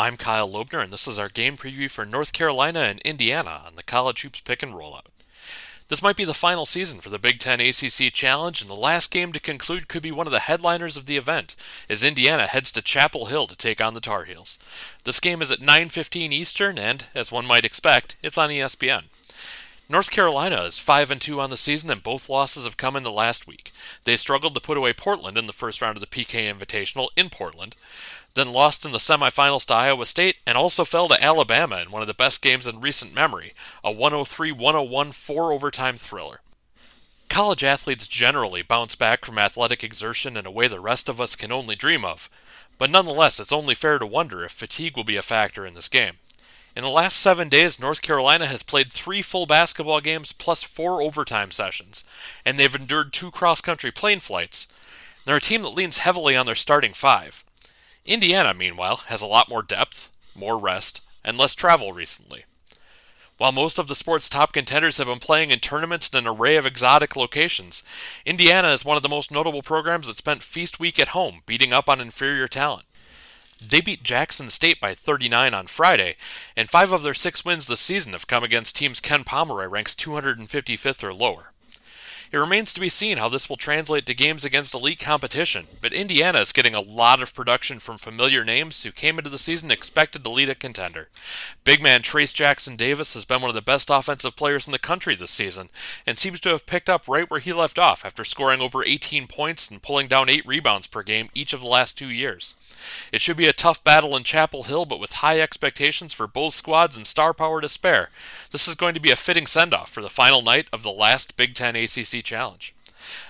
I'm Kyle Lobner, and this is our game preview for North Carolina and Indiana on the College Hoops Pick and Rollout. This might be the final season for the Big Ten ACC Challenge, and the last game to conclude could be one of the headliners of the event, as Indiana heads to Chapel Hill to take on the Tar Heels. This game is at 9:15 Eastern, and as one might expect, it's on ESPN. North Carolina is 5 and 2 on the season and both losses have come in the last week. They struggled to put away Portland in the first round of the PK Invitational in Portland, then lost in the semifinals to Iowa State and also fell to Alabama in one of the best games in recent memory, a 103-101 four overtime thriller. College athletes generally bounce back from athletic exertion in a way the rest of us can only dream of, but nonetheless it's only fair to wonder if fatigue will be a factor in this game. In the last seven days, North Carolina has played three full basketball games plus four overtime sessions, and they've endured two cross country plane flights. They're a team that leans heavily on their starting five. Indiana, meanwhile, has a lot more depth, more rest, and less travel recently. While most of the sport's top contenders have been playing in tournaments in an array of exotic locations, Indiana is one of the most notable programs that spent Feast Week at home, beating up on inferior talent. They beat Jackson State by 39 on Friday, and five of their six wins this season have come against teams Ken Pomeroy ranks 255th or lower. It remains to be seen how this will translate to games against elite competition, but Indiana is getting a lot of production from familiar names who came into the season expected to lead a contender. Big man Trayce Jackson Davis has been one of the best offensive players in the country this season, and seems to have picked up right where he left off after scoring over 18 points and pulling down 8 rebounds per game each of the last two years. It should be a tough battle in Chapel Hill, but with high expectations for both squads and star power to spare, this is going to be a fitting send off for the final night of the last Big Ten ACC Challenge.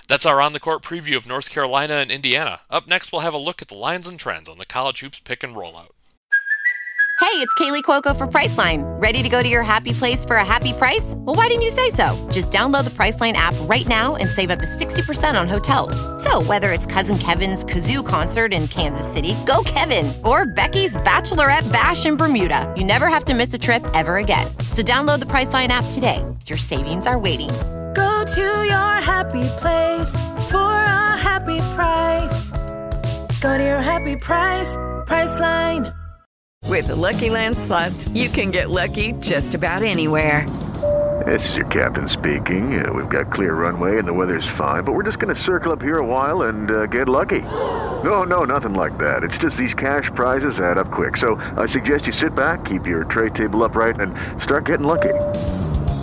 That's our on the court preview of North Carolina and Indiana. Up next, we'll have a look at the lines and trends on the college hoops pick and rollout. Hey, it's Kaley Cuoco for Priceline. Ready to go to your happy place for a happy price? Well, why didn't you say so? Just download the Priceline app right now and save up to 60% on hotels. So, whether it's Cousin Kevin's Kazoo concert in Kansas City, go Kevin, or Becky's Bachelorette Bash in Bermuda, you never have to miss a trip ever again. So, download the Priceline app today. Your savings are waiting. Go to your happy place for a happy price. Go to your happy price, Priceline. With the Lucky Land slots, you can get lucky just about anywhere. This is your captain speaking. Uh, we've got clear runway and the weather's fine, but we're just going to circle up here a while and uh, get lucky. No, no, nothing like that. It's just these cash prizes add up quick. So I suggest you sit back, keep your tray table upright, and start getting lucky.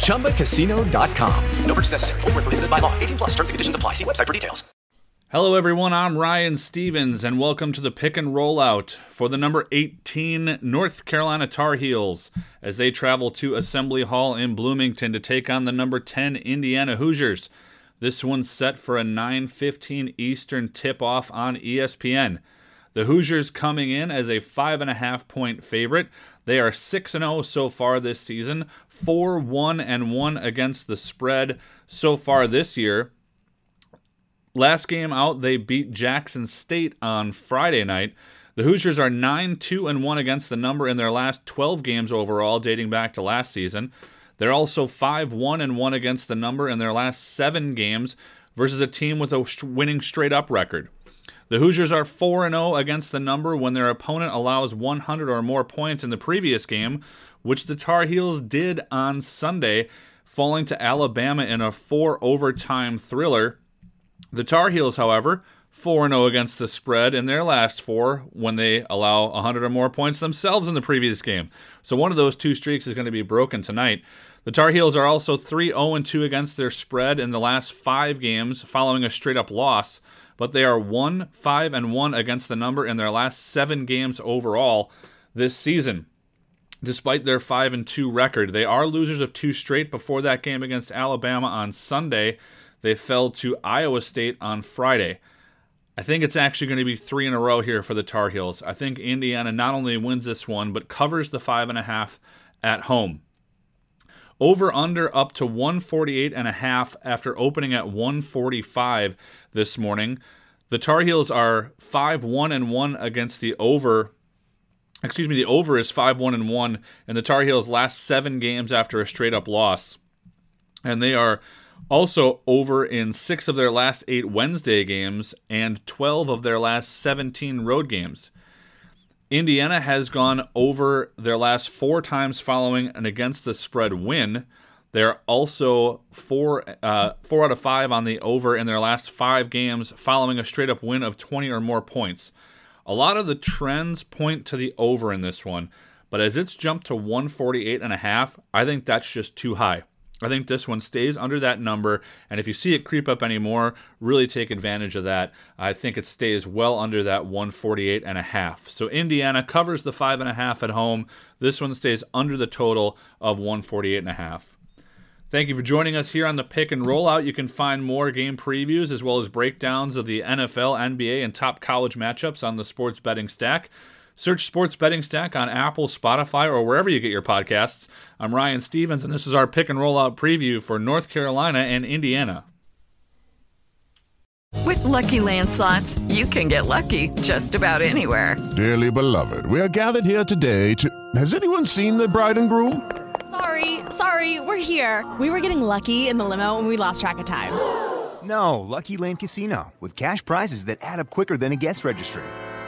ChumbaCasino.com. No purchase necessary. Full prohibited by law. 18 plus terms and conditions apply. See website for details. Hello, everyone. I'm Ryan Stevens, and welcome to the pick and rollout for the number 18 North Carolina Tar Heels as they travel to Assembly Hall in Bloomington to take on the number 10 Indiana Hoosiers. This one's set for a 9:15 Eastern tip-off on ESPN. The Hoosiers coming in as a five and a half point favorite. They are 6 0 so far this season, 4 1 and 1 against the spread so far this year. Last game out, they beat Jackson State on Friday night. The Hoosiers are 9 2 and 1 against the number in their last 12 games overall, dating back to last season. They're also 5 1 and 1 against the number in their last seven games versus a team with a winning straight up record. The Hoosiers are 4 0 against the number when their opponent allows 100 or more points in the previous game, which the Tar Heels did on Sunday, falling to Alabama in a four overtime thriller. The Tar Heels, however, 4 0 against the spread in their last four when they allow 100 or more points themselves in the previous game. So one of those two streaks is going to be broken tonight. The Tar Heels are also 3 0 2 against their spread in the last five games following a straight up loss but they are 1 5 and 1 against the number in their last 7 games overall this season. Despite their 5 and 2 record, they are losers of two straight before that game against Alabama on Sunday. They fell to Iowa State on Friday. I think it's actually going to be three in a row here for the Tar Heels. I think Indiana not only wins this one, but covers the five and a half at home. Over under up to 148 and a half after opening at 145 this morning. The Tar Heels are 5-1 and 1 against the over. Excuse me, the over is 5-1 and 1 in the Tar Heels last 7 games after a straight up loss. And they are also over in 6 of their last 8 Wednesday games and 12 of their last 17 road games. Indiana has gone over their last four times following an against the spread win. They're also four uh, four out of five on the over in their last five games following a straight up win of 20 or more points. A lot of the trends point to the over in this one, but as it's jumped to 148 and a half, I think that's just too high. I think this one stays under that number, and if you see it creep up anymore, really take advantage of that. I think it stays well under that 148 and a half. So Indiana covers the five and a half at home. This one stays under the total of 148 and a half. Thank you for joining us here on the Pick and Rollout. You can find more game previews as well as breakdowns of the NFL, NBA, and top college matchups on the Sports Betting Stack. Search Sports Betting Stack on Apple, Spotify, or wherever you get your podcasts. I'm Ryan Stevens, and this is our pick and rollout preview for North Carolina and Indiana. With Lucky Land slots, you can get lucky just about anywhere. Dearly beloved, we are gathered here today to. Has anyone seen the bride and groom? Sorry, sorry, we're here. We were getting lucky in the limo and we lost track of time. No, Lucky Land Casino, with cash prizes that add up quicker than a guest registry